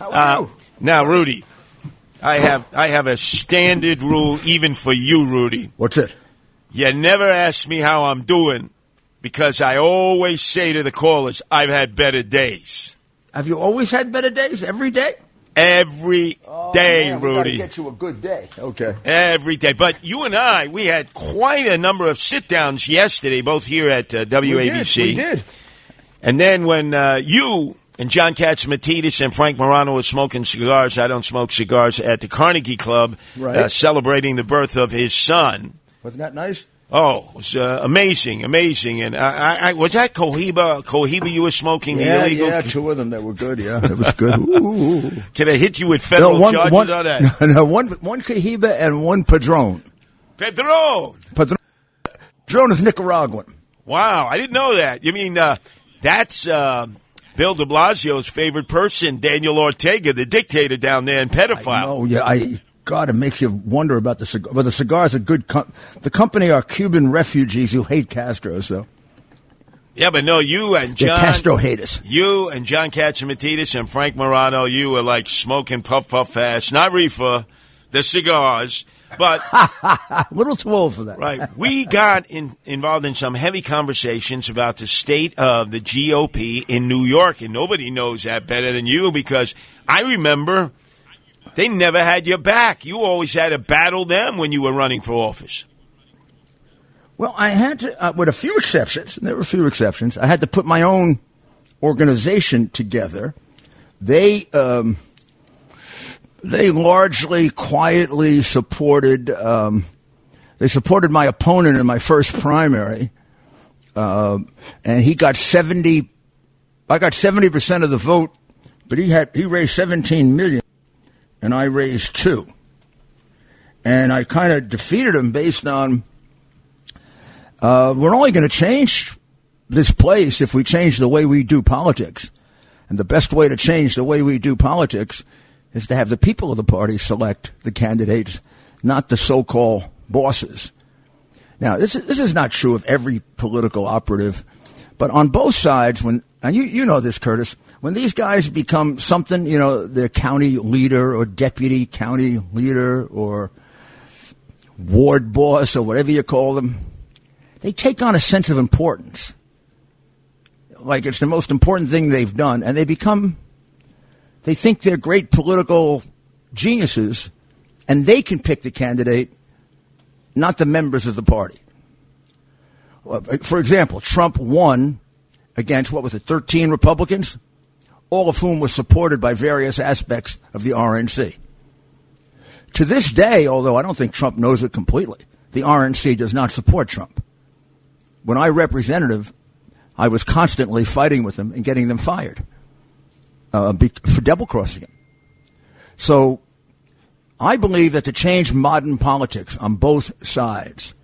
Uh, now, Rudy, I have I have a standard rule even for you, Rudy. What's it? You never ask me how I'm doing because I always say to the callers, I've had better days. Have you always had better days? Every day? Every day, Oh, Man, Rudy. get you a good day. Okay. Every day. But you and I, we had quite a number of sit downs yesterday, both here at uh, WABC. We did. We did. And then when uh, you and John Catsimatidis and Frank Morano were smoking cigars, I don't smoke cigars, at the Carnegie Club, Right. uh, celebrating the birth of his son. Wasn't that nice? Oh, it was uh, amazing, amazing. And I, I, I, was that Cohiba? Cohiba you were smoking the Yeah, illegal? yeah, two of them that were good. Yeah, it was good. Ooh. Can I hit you with federal one, charges one, on that? no, one, one Cohiba and one Padron. Pedro! Padron, Padron is Nicaraguan. Wow, I didn't know that. You mean uh, that's uh, Bill de Blasio's favorite person, Daniel Ortega, the dictator down there and pedophile. Oh yeah, I God, it makes you wonder about the cigar. But the cigar's a good. Com- the company are Cuban refugees who hate Castro. So Yeah, but no, you and John. Castro hate us. You and John Catsimatidis and Frank Morano, you were like smoking puff puff fast, not reefer, the cigars. But A little too old for that. right, we got in, involved in some heavy conversations about the state of the GOP in New York, and nobody knows that better than you because I remember they never had your back. You always had to battle them when you were running for office. Well, I had to, uh, with a few exceptions, and there were a few exceptions, I had to put my own organization together. They, um, they largely quietly supported, um, they supported my opponent in my first primary, uh, and he got 70, I got 70% of the vote, but he had, he raised 17 million, and I raised two. And I kind of defeated him based on, uh, we're only going to change this place if we change the way we do politics. And the best way to change the way we do politics is to have the people of the party select the candidates, not the so-called bosses. Now, this is, this is not true of every political operative, but on both sides, when, and you, you know this, Curtis, when these guys become something, you know, they're county leader or deputy county leader or ward boss or whatever you call them, they take on a sense of importance. Like it's the most important thing they've done, and they become, they think they're great political geniuses, and they can pick the candidate, not the members of the party. Uh, for example, Trump won against, what was it, 13 Republicans, all of whom were supported by various aspects of the RNC. To this day, although I don't think Trump knows it completely, the RNC does not support Trump. When I representative, I was constantly fighting with them and getting them fired uh, be- for double crossing him. So I believe that to change modern politics on both sides,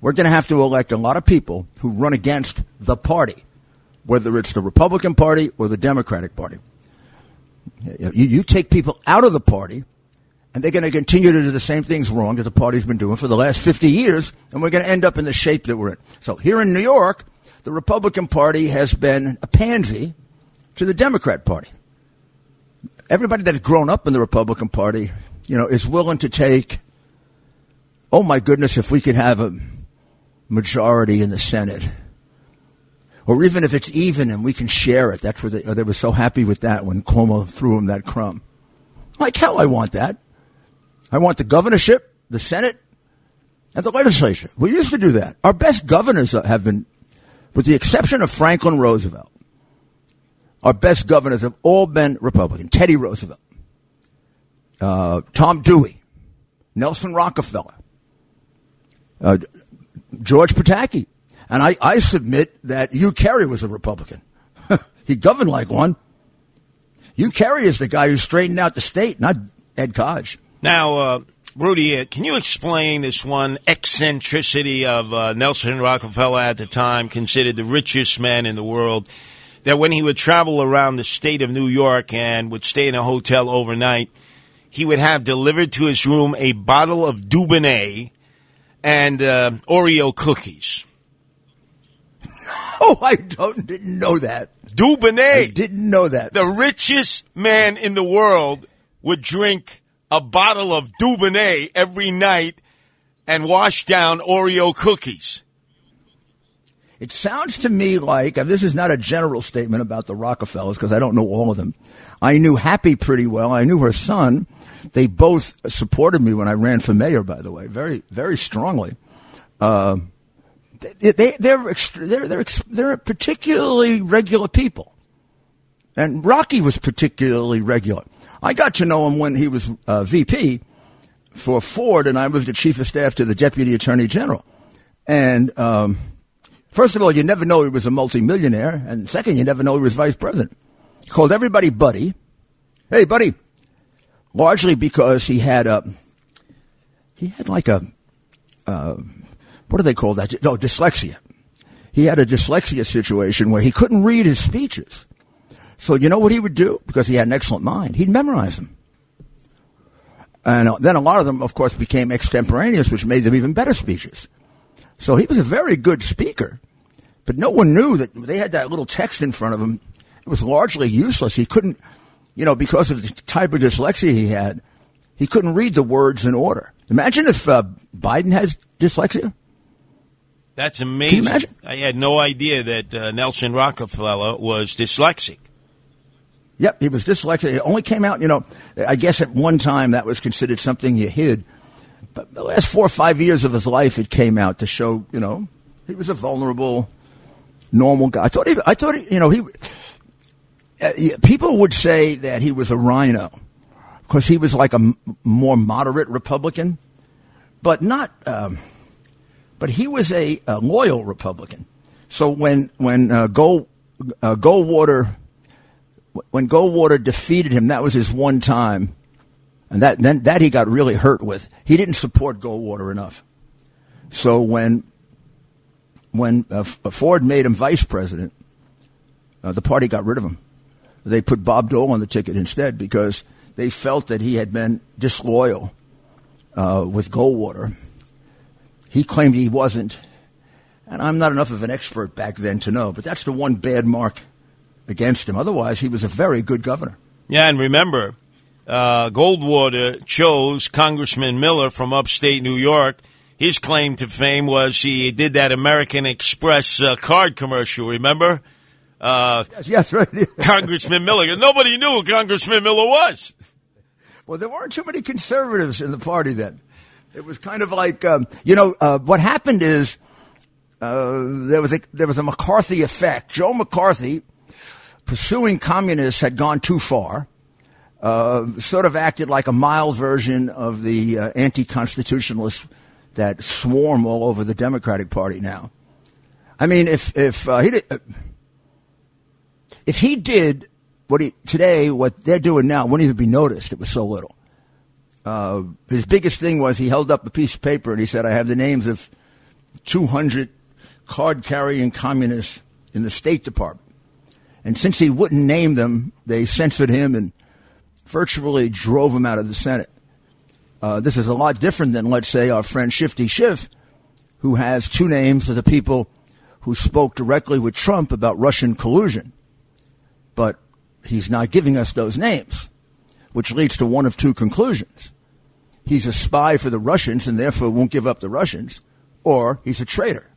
we're going to have to elect a lot of people who run against the party, whether it's the Republican Party or the Democratic Party. You, you take people out of the party, and they're going to continue to do the same things wrong that the party's been doing for the last 50 years, and we're going to end up in the shape that we're in. So here in New York, the Republican Party has been a pansy to the Democrat Party. Everybody that's grown up in the Republican Party, you know, is willing to take, oh my goodness, if we could have a majority in the Senate. Or even if it's even and we can share it. That's what they, they were so happy with that when Cuomo threw him that crumb. Like hell, I want that. I want the governorship, the Senate, and the legislature. We used to do that. Our best governors have been, with the exception of Franklin Roosevelt, our best governors have all been Republican. Teddy Roosevelt, uh, Tom Dewey, Nelson Rockefeller, uh, George Pataki. And I, I submit that Hugh Carey was a Republican. he governed like one. Hugh Carey is the guy who straightened out the state, not Ed Koch. Now, uh, Rudy, uh, can you explain this one eccentricity of uh, Nelson Rockefeller at the time, considered the richest man in the world? That when he would travel around the state of New York and would stay in a hotel overnight, he would have delivered to his room a bottle of Dubonnet and uh, Oreo cookies. Oh, I don't didn't know that. Dubonnet. I didn't know that. The richest man in the world would drink a bottle of Dubonnet every night and wash down Oreo cookies. It sounds to me like, and this is not a general statement about the Rockefellers because I don't know all of them. I knew Happy pretty well. I knew her son. They both supported me when I ran for mayor, by the way, very, very strongly. Uh, they, they, they're, they're, they're, they're particularly regular people. And Rocky was particularly regular. I got to know him when he was uh, VP for Ford, and I was the chief of staff to the deputy attorney general. And um, first of all, you never know he was a multimillionaire, and second, you never know he was vice president. He called everybody buddy. Hey, buddy. Largely because he had a he had like a uh, what do they call that? Oh, dyslexia. He had a dyslexia situation where he couldn't read his speeches. So you know what he would do? Because he had an excellent mind. He'd memorize them. And uh, then a lot of them, of course, became extemporaneous, which made them even better speeches. So he was a very good speaker. But no one knew that they had that little text in front of him. It was largely useless. He couldn't, you know, because of the type of dyslexia he had, he couldn't read the words in order. Imagine if uh, Biden has dyslexia. That's amazing. I had no idea that uh, Nelson Rockefeller was dyslexic. Yep, he was dyslexic. It only came out, you know, I guess at one time that was considered something you hid. But the last four or five years of his life, it came out to show, you know, he was a vulnerable, normal guy. I thought he, I thought, he, you know, he, uh, people would say that he was a rhino because he was like a m- more moderate Republican, but not, um, but he was a, a, loyal Republican. So when, when, uh, Gold, uh, Goldwater, when Goldwater defeated him, that was his one time, and that then that he got really hurt with. He didn't support Goldwater enough. So when when uh, uh, Ford made him vice president, uh, the party got rid of him. They put Bob Dole on the ticket instead because they felt that he had been disloyal uh, with Goldwater. He claimed he wasn't, and I'm not enough of an expert back then to know. But that's the one bad mark against him. Otherwise, he was a very good governor. Yeah, and remember, uh, Goldwater chose Congressman Miller from upstate New York. His claim to fame was he did that American Express uh, card commercial. Remember? Uh, yes, right. Congressman Miller. Nobody knew who Congressman Miller was. Well, there weren't too many conservatives in the party then. It was kind of like, um, you know, uh, what happened is uh, there was a there was a McCarthy effect. Joe McCarthy pursuing communists had gone too far. Uh, sort of acted like a mild version of the uh, anti-constitutionalists that swarm all over the Democratic Party now. I mean, if if uh, he did, uh, if he did what he today, what they're doing now, wouldn't even be noticed. It was so little. Uh, his biggest thing was he held up a piece of paper and he said, "I have the names of 200 card-carrying communists in the State Department." And since he wouldn't name them, they censored him and virtually drove him out of the Senate. Uh, this is a lot different than, let's say, our friend Shifty Schiff, who has two names of the people who spoke directly with Trump about Russian collusion. But he's not giving us those names, which leads to one of two conclusions. He's a spy for the Russians and therefore won't give up the Russians, or he's a traitor.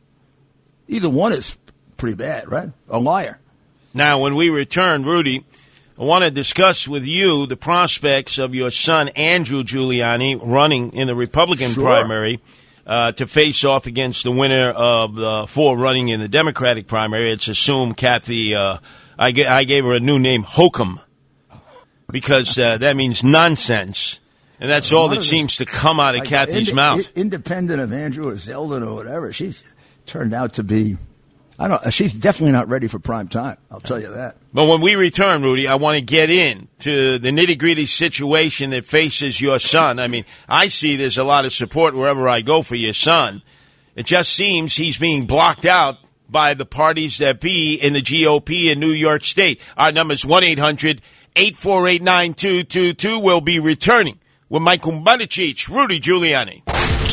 Either one is pretty bad, right? A liar. Now, when we return, Rudy, I want to discuss with you the prospects of your son, Andrew Giuliani, running in the Republican sure. primary uh, to face off against the winner of the four running in the Democratic primary. It's assumed Kathy, uh, I, g- I gave her a new name, Hokum, because uh, that means nonsense. And that's all that seems to come out of Kathy's ind- mouth. Independent of Andrew or Zeldin or whatever, she's turned out to be I don't. She's definitely not ready for prime time. I'll tell you that. But when we return, Rudy, I want to get in to the nitty gritty situation that faces your son. I mean, I see there's a lot of support wherever I go for your son. It just seems he's being blocked out by the parties that be in the GOP in New York State. Our number is 1 800 848 9222. We'll be returning with Mike Kumbanichich, Rudy Giuliani.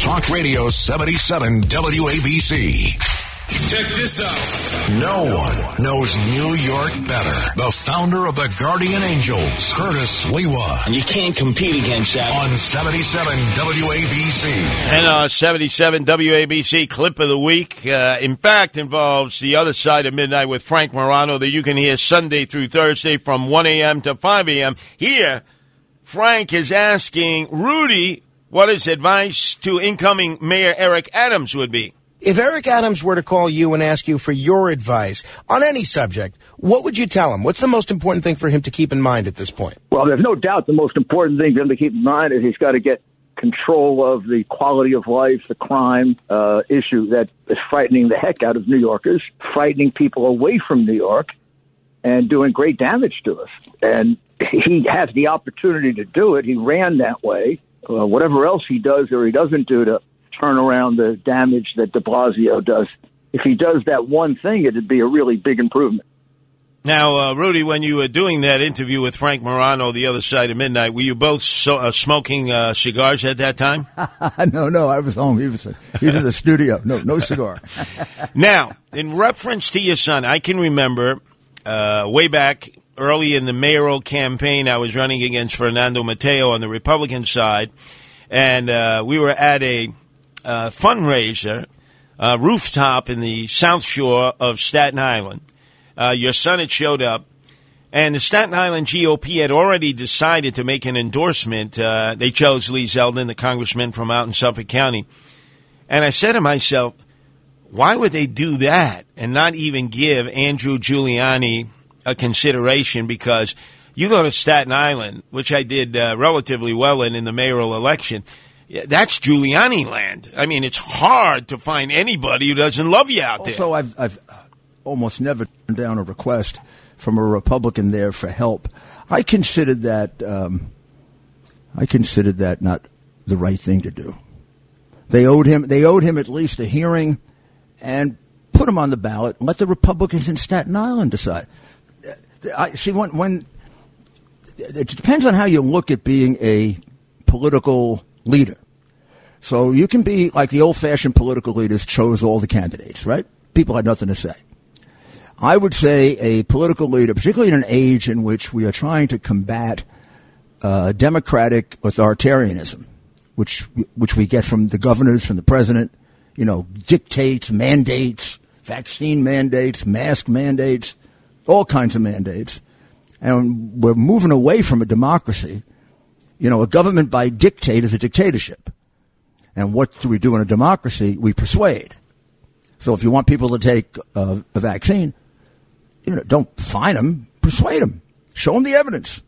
Talk Radio 77 WABC. Check this out. No one knows New York better. The founder of the Guardian Angels, Curtis Sliwa. And you can't compete against that. On 77 WABC. And our 77 WABC clip of the week, uh, in fact, involves the other side of midnight with Frank Morano that you can hear Sunday through Thursday from 1 a.m. to 5 a.m. Here, Frank is asking Rudy what his advice to incoming Mayor Eric Adams would be. If Eric Adams were to call you and ask you for your advice on any subject, what would you tell him? What's the most important thing for him to keep in mind at this point? Well, there's no doubt the most important thing for him to keep in mind is he's got to get control of the quality of life, the crime uh, issue that is frightening the heck out of New Yorkers, frightening people away from New York, and doing great damage to us. And he has the opportunity to do it. He ran that way. Uh, whatever else he does or he doesn't do to turn around the damage that de Blasio does. If he does that one thing, it'd be a really big improvement. Now, uh, Rudy, when you were doing that interview with Frank Morano, the other side of midnight, were you both so, uh, smoking uh, cigars at that time? no, no, I was home. He was he was in the studio. No, no cigar. now, in reference to your son, I can remember uh, way back early in the mayoral campaign, I was running against Fernando Mateo on the Republican side, and uh, we were at a uh, fundraiser uh, rooftop in the South Shore of Staten Island. Uh, your son had showed up, and the Staten Island GOP had already decided to make an endorsement. Uh, they chose Lee Zeldin, the congressman from out in Suffolk County. And I said to myself, why would they do that and not even give Andrew Giuliani a consideration? Because you go to Staten Island, which I did uh, relatively well in in the mayoral election that's Giuliani land. I mean, it's hard to find anybody who doesn't love you out there. So I've, I've almost never turned down a request from a Republican there for help. I considered that. Um, I considered that not the right thing to do. They owed him. They owed him at least a hearing, and put him on the ballot. Let the Republicans in Staten Island decide. I see when when it depends on how you look at being a political leader. So you can be like the old fashioned political leaders chose all the candidates, right? People had nothing to say. I would say a political leader, particularly in an age in which we are trying to combat uh, democratic authoritarianism, which which we get from the governors, from the president, you know, dictates, mandates, vaccine mandates, mask mandates, all kinds of mandates, and we're moving away from a democracy you know, a government by dictate is a dictatorship. And what do we do in a democracy? We persuade. So if you want people to take uh, a vaccine, you know, don't fine them, persuade them, show them the evidence,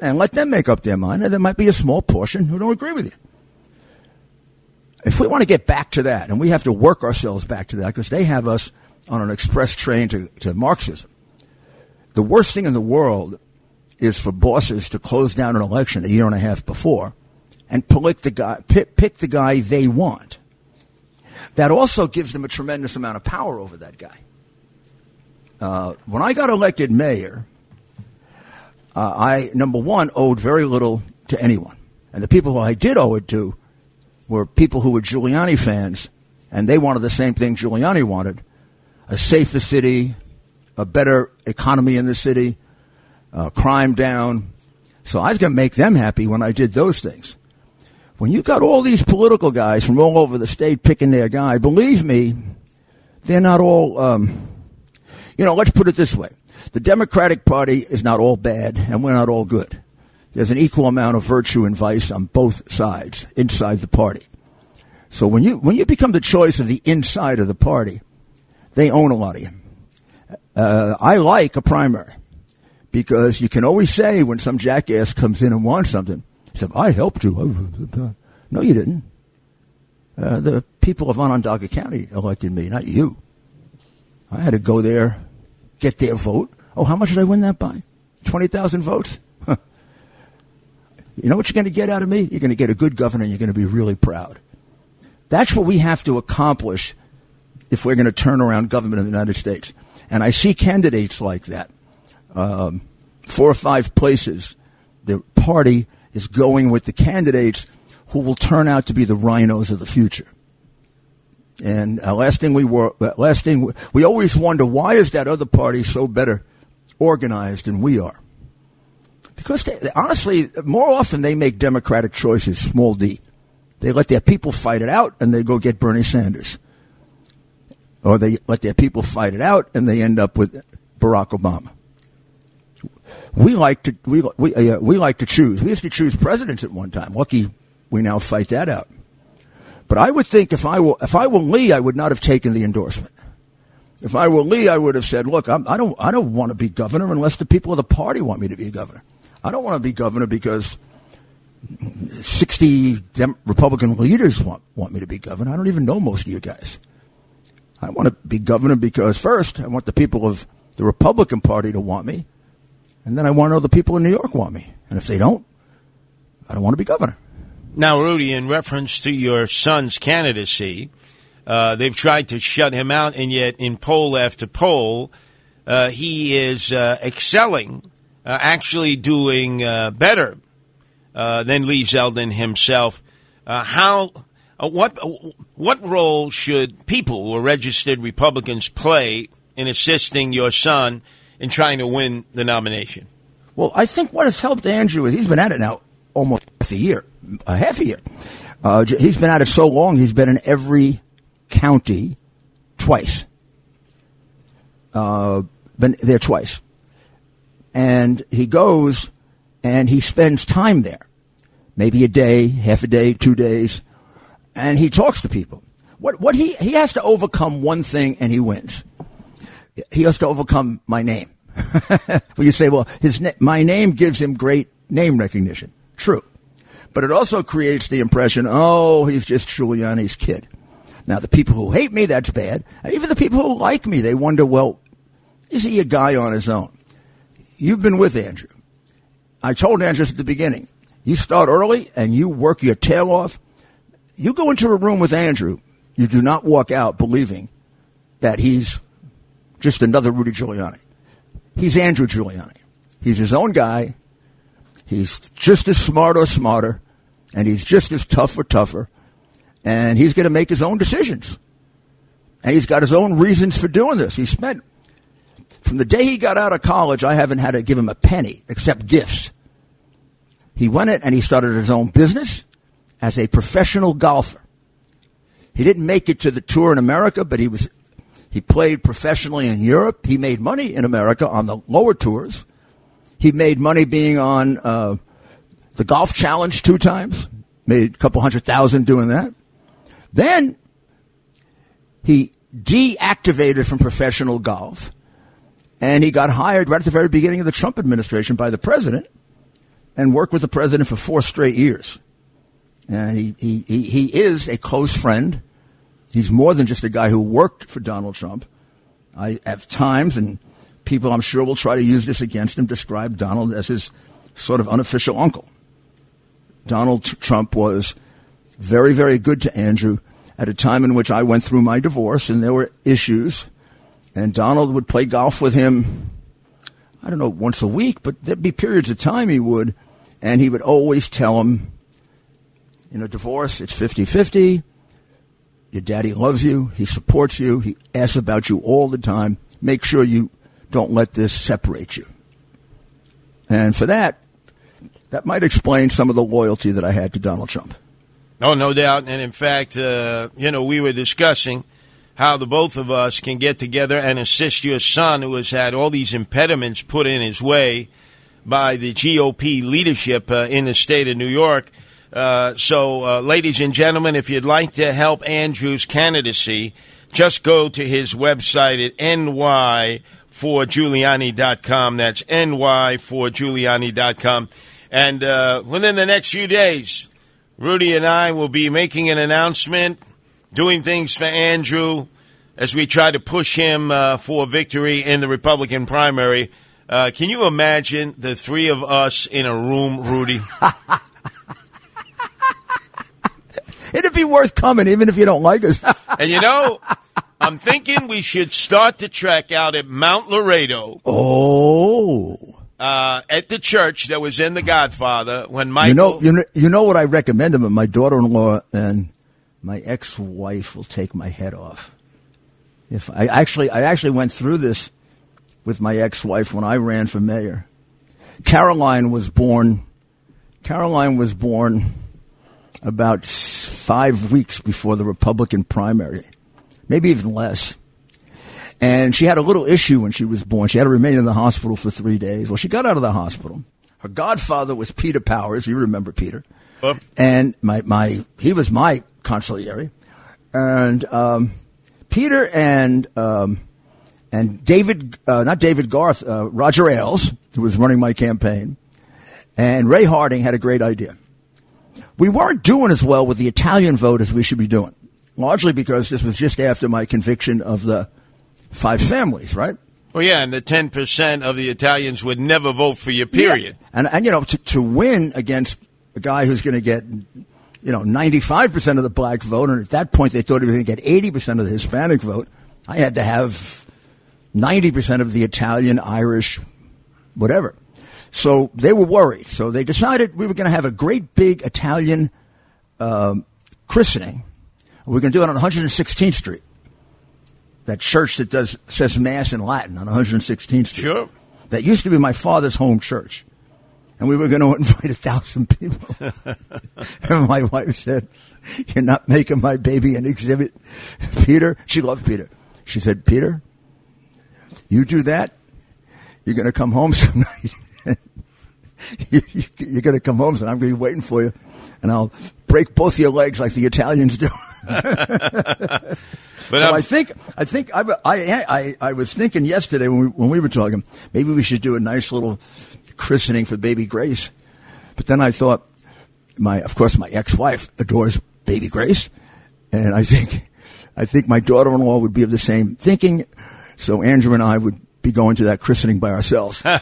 and let them make up their mind. And there might be a small portion who don't agree with you. If we want to get back to that, and we have to work ourselves back to that, because they have us on an express train to, to Marxism. The worst thing in the world is for bosses to close down an election a year and a half before and pick the guy, pick, pick the guy they want. That also gives them a tremendous amount of power over that guy. Uh, when I got elected mayor, uh, I, number one, owed very little to anyone. And the people who I did owe it to were people who were Giuliani fans, and they wanted the same thing Giuliani wanted a safer city, a better economy in the city, uh, crime down. So I was going to make them happy when I did those things. When you got all these political guys from all over the state picking their guy, believe me, they're not all, um, you know, let's put it this way. The Democratic Party is not all bad and we're not all good. There's an equal amount of virtue and vice on both sides inside the party. So when you, when you become the choice of the inside of the party, they own a lot of you. Uh, I like a primary because you can always say when some jackass comes in and wants something, said, I helped you. No, you didn't. Uh, the people of Onondaga County elected me, not you. I had to go there, get their vote. Oh, how much did I win that by? 20,000 votes? You know what you're going to get out of me? You're going to get a good governor and you're going to be really proud. That's what we have to accomplish if we're going to turn around government in the United States. And I see candidates like that. Um, four or five places, the party is going with the candidates who will turn out to be the rhinos of the future. And uh, last thing we were, uh, last thing we always wonder why is that other party so better organized than we are? Because they, honestly, more often they make democratic choices, small d. They let their people fight it out, and they go get Bernie Sanders, or they let their people fight it out, and they end up with Barack Obama. We like to we we uh, we like to choose. We used to choose presidents at one time. Lucky we now fight that out. But I would think if I were if I were Lee, I would not have taken the endorsement. If I were Lee, I would have said, "Look, I'm, I don't I don't want to be governor unless the people of the party want me to be governor. I don't want to be governor because." 60 Dem- Republican leaders want, want me to be governor. I don't even know most of you guys. I want to be governor because first, I want the people of the Republican Party to want me. And then I want to know the people in New York want me. And if they don't, I don't want to be governor. Now, Rudy, in reference to your son's candidacy, uh, they've tried to shut him out, and yet in poll after poll, uh, he is uh, excelling, uh, actually doing uh, better uh, than Lee Zeldin himself. how? what what role should people who are registered Republicans play in assisting your son in trying to win the nomination? Well, I think what has helped Andrew is he's been at it now almost half a year, a half a year. Uh, he's been at it so long, he's been in every county twice. Uh, been there twice. And he goes and he spends time there. Maybe a day, half a day, two days. And he talks to people. What, what he, he has to overcome one thing and he wins. He has to overcome my name. well, you say, well, his na- my name gives him great name recognition. True. But it also creates the impression, oh, he's just Giuliani's kid. Now, the people who hate me, that's bad. And even the people who like me, they wonder, well, is he a guy on his own? You've been with Andrew. I told Andrew at the beginning, you start early and you work your tail off. You go into a room with Andrew, you do not walk out believing that he's just another Rudy Giuliani. He's Andrew Giuliani. He's his own guy. He's just as smart or smarter, and he's just as tough or tougher, and he's going to make his own decisions. And he's got his own reasons for doing this. He spent, from the day he got out of college, I haven't had to give him a penny except gifts. He went it and he started his own business as a professional golfer. He didn't make it to the tour in America, but he was he played professionally in Europe. He made money in America on the lower tours. He made money being on uh, the Golf Challenge two times. Made a couple hundred thousand doing that. Then he deactivated from professional golf, and he got hired right at the very beginning of the Trump administration by the president, and worked with the president for four straight years. And he, he, he, he is a close friend He's more than just a guy who worked for Donald Trump. I have times, and people I'm sure will try to use this against him, describe Donald as his sort of unofficial uncle. Donald Trump was very, very good to Andrew at a time in which I went through my divorce and there were issues. And Donald would play golf with him, I don't know, once a week, but there'd be periods of time he would. And he would always tell him, in a divorce, it's 50 50. Your daddy loves you. He supports you. He asks about you all the time. Make sure you don't let this separate you. And for that, that might explain some of the loyalty that I had to Donald Trump. Oh, no doubt. And in fact, uh, you know, we were discussing how the both of us can get together and assist your son who has had all these impediments put in his way by the GOP leadership uh, in the state of New York. Uh, so, uh, ladies and gentlemen, if you'd like to help Andrew's candidacy, just go to his website at ny4giuliani.com. That's ny4giuliani.com. And uh, within the next few days, Rudy and I will be making an announcement, doing things for Andrew, as we try to push him uh, for victory in the Republican primary. Uh, can you imagine the three of us in a room, Rudy? It'd be worth coming, even if you don't like us. and you know, I'm thinking we should start the trek out at Mount Loretto. Oh. Uh, at the church that was in The Godfather when Michael. You know, you know, you know what I recommend him. My daughter-in-law and my ex-wife will take my head off. If I actually, I actually went through this with my ex-wife when I ran for mayor. Caroline was born. Caroline was born about five weeks before the Republican primary, maybe even less. And she had a little issue when she was born. She had to remain in the hospital for three days. Well, she got out of the hospital. Her godfather was Peter Powers. You remember Peter. Uh, And my, my, he was my consigliere. And, um, Peter and, um, and David, uh, not David Garth, uh, Roger Ailes, who was running my campaign, and Ray Harding had a great idea. We weren't doing as well with the Italian vote as we should be doing, largely because this was just after my conviction of the five families, right? well, yeah, and the 10% of the Italians would never vote for you, period. Yeah. And, and, you know, to, to win against a guy who's going to get, you know, 95% of the black vote, and at that point they thought he was going to get 80% of the Hispanic vote, I had to have 90% of the Italian, Irish, whatever. So they were worried. So they decided we were going to have a great big Italian um, christening. We are going to do it on 116th Street. That church that does says mass in Latin on 116th Street. Sure. That used to be my father's home church. And we were going to invite a thousand people. and my wife said, You're not making my baby an exhibit. Peter, she loved Peter. She said, Peter, you do that, you're going to come home some night. you, you're going to come home, and I'm going to be waiting for you, and I'll break both your legs like the Italians do. But so I'm- I think I think I, I, I, I was thinking yesterday when we, when we were talking, maybe we should do a nice little christening for baby Grace. But then I thought, my of course my ex-wife adores baby Grace, and I think I think my daughter-in-law would be of the same thinking. So Andrew and I would be going to that christening by ourselves.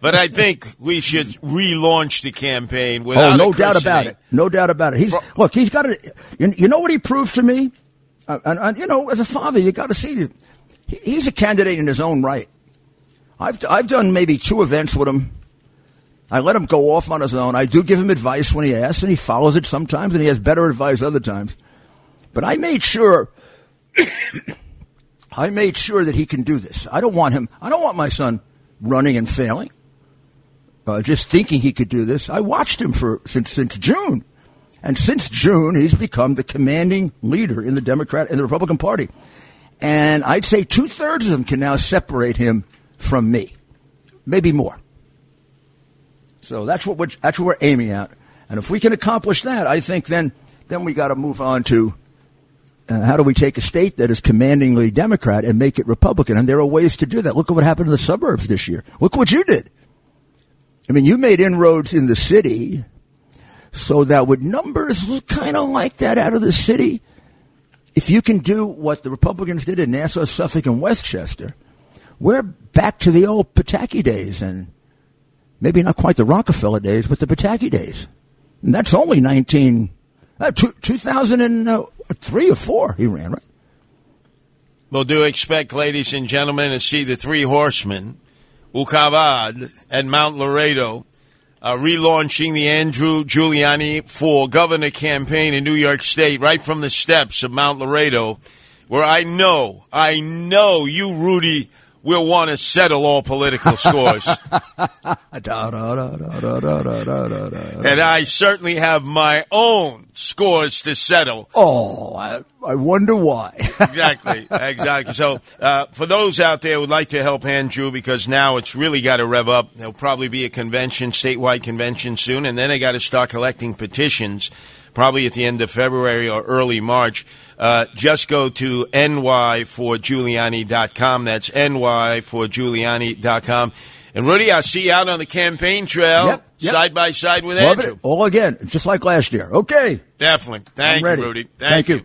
But I think we should relaunch the campaign oh, no a doubt about it. No doubt about it. He's look. He's got it. You, you know what he proved to me? Uh, and, and, you know, as a father, you got to see. He, he's a candidate in his own right. I've I've done maybe two events with him. I let him go off on his own. I do give him advice when he asks, and he follows it sometimes, and he has better advice other times. But I made sure. I made sure that he can do this. I don't want him. I don't want my son running and failing. Uh, just thinking he could do this. I watched him for since since June, and since June he's become the commanding leader in the Democrat in the Republican Party. And I'd say two thirds of them can now separate him from me, maybe more. So that's what we're, that's what we're aiming at. And if we can accomplish that, I think then then we got to move on to uh, how do we take a state that is commandingly Democrat and make it Republican? And there are ways to do that. Look at what happened in the suburbs this year. Look what you did. I mean, you made inroads in the city so that with numbers kind of like that out of the city, if you can do what the Republicans did in Nassau, Suffolk, and Westchester, we're back to the old Pataki days and maybe not quite the Rockefeller days, but the Pataki days. And that's only 19, uh, two, 2003 or 4 he ran, right? Well, do expect, ladies and gentlemen, to see the three horsemen, Ukavad and Mount Loretto, uh, relaunching the Andrew Giuliani for governor campaign in New York State right from the steps of Mount Loretto, where I know, I know you, Rudy, will want to settle all political scores. and I certainly have my own scores to settle. Oh, I, I wonder why. exactly, exactly. So, uh, for those out there who would like to help Andrew, because now it's really got to rev up. There'll probably be a convention, statewide convention soon, and then they got to start collecting petitions, probably at the end of February or early March. Uh, just go to nyforgiuliani.com. That's nyforgiuliani.com. And Rudy, I'll see you out on the campaign trail, Yep, yep. side by side with Love Andrew. it. All again, just like last year. Okay. Definitely. Thank you, Rudy. Thank you.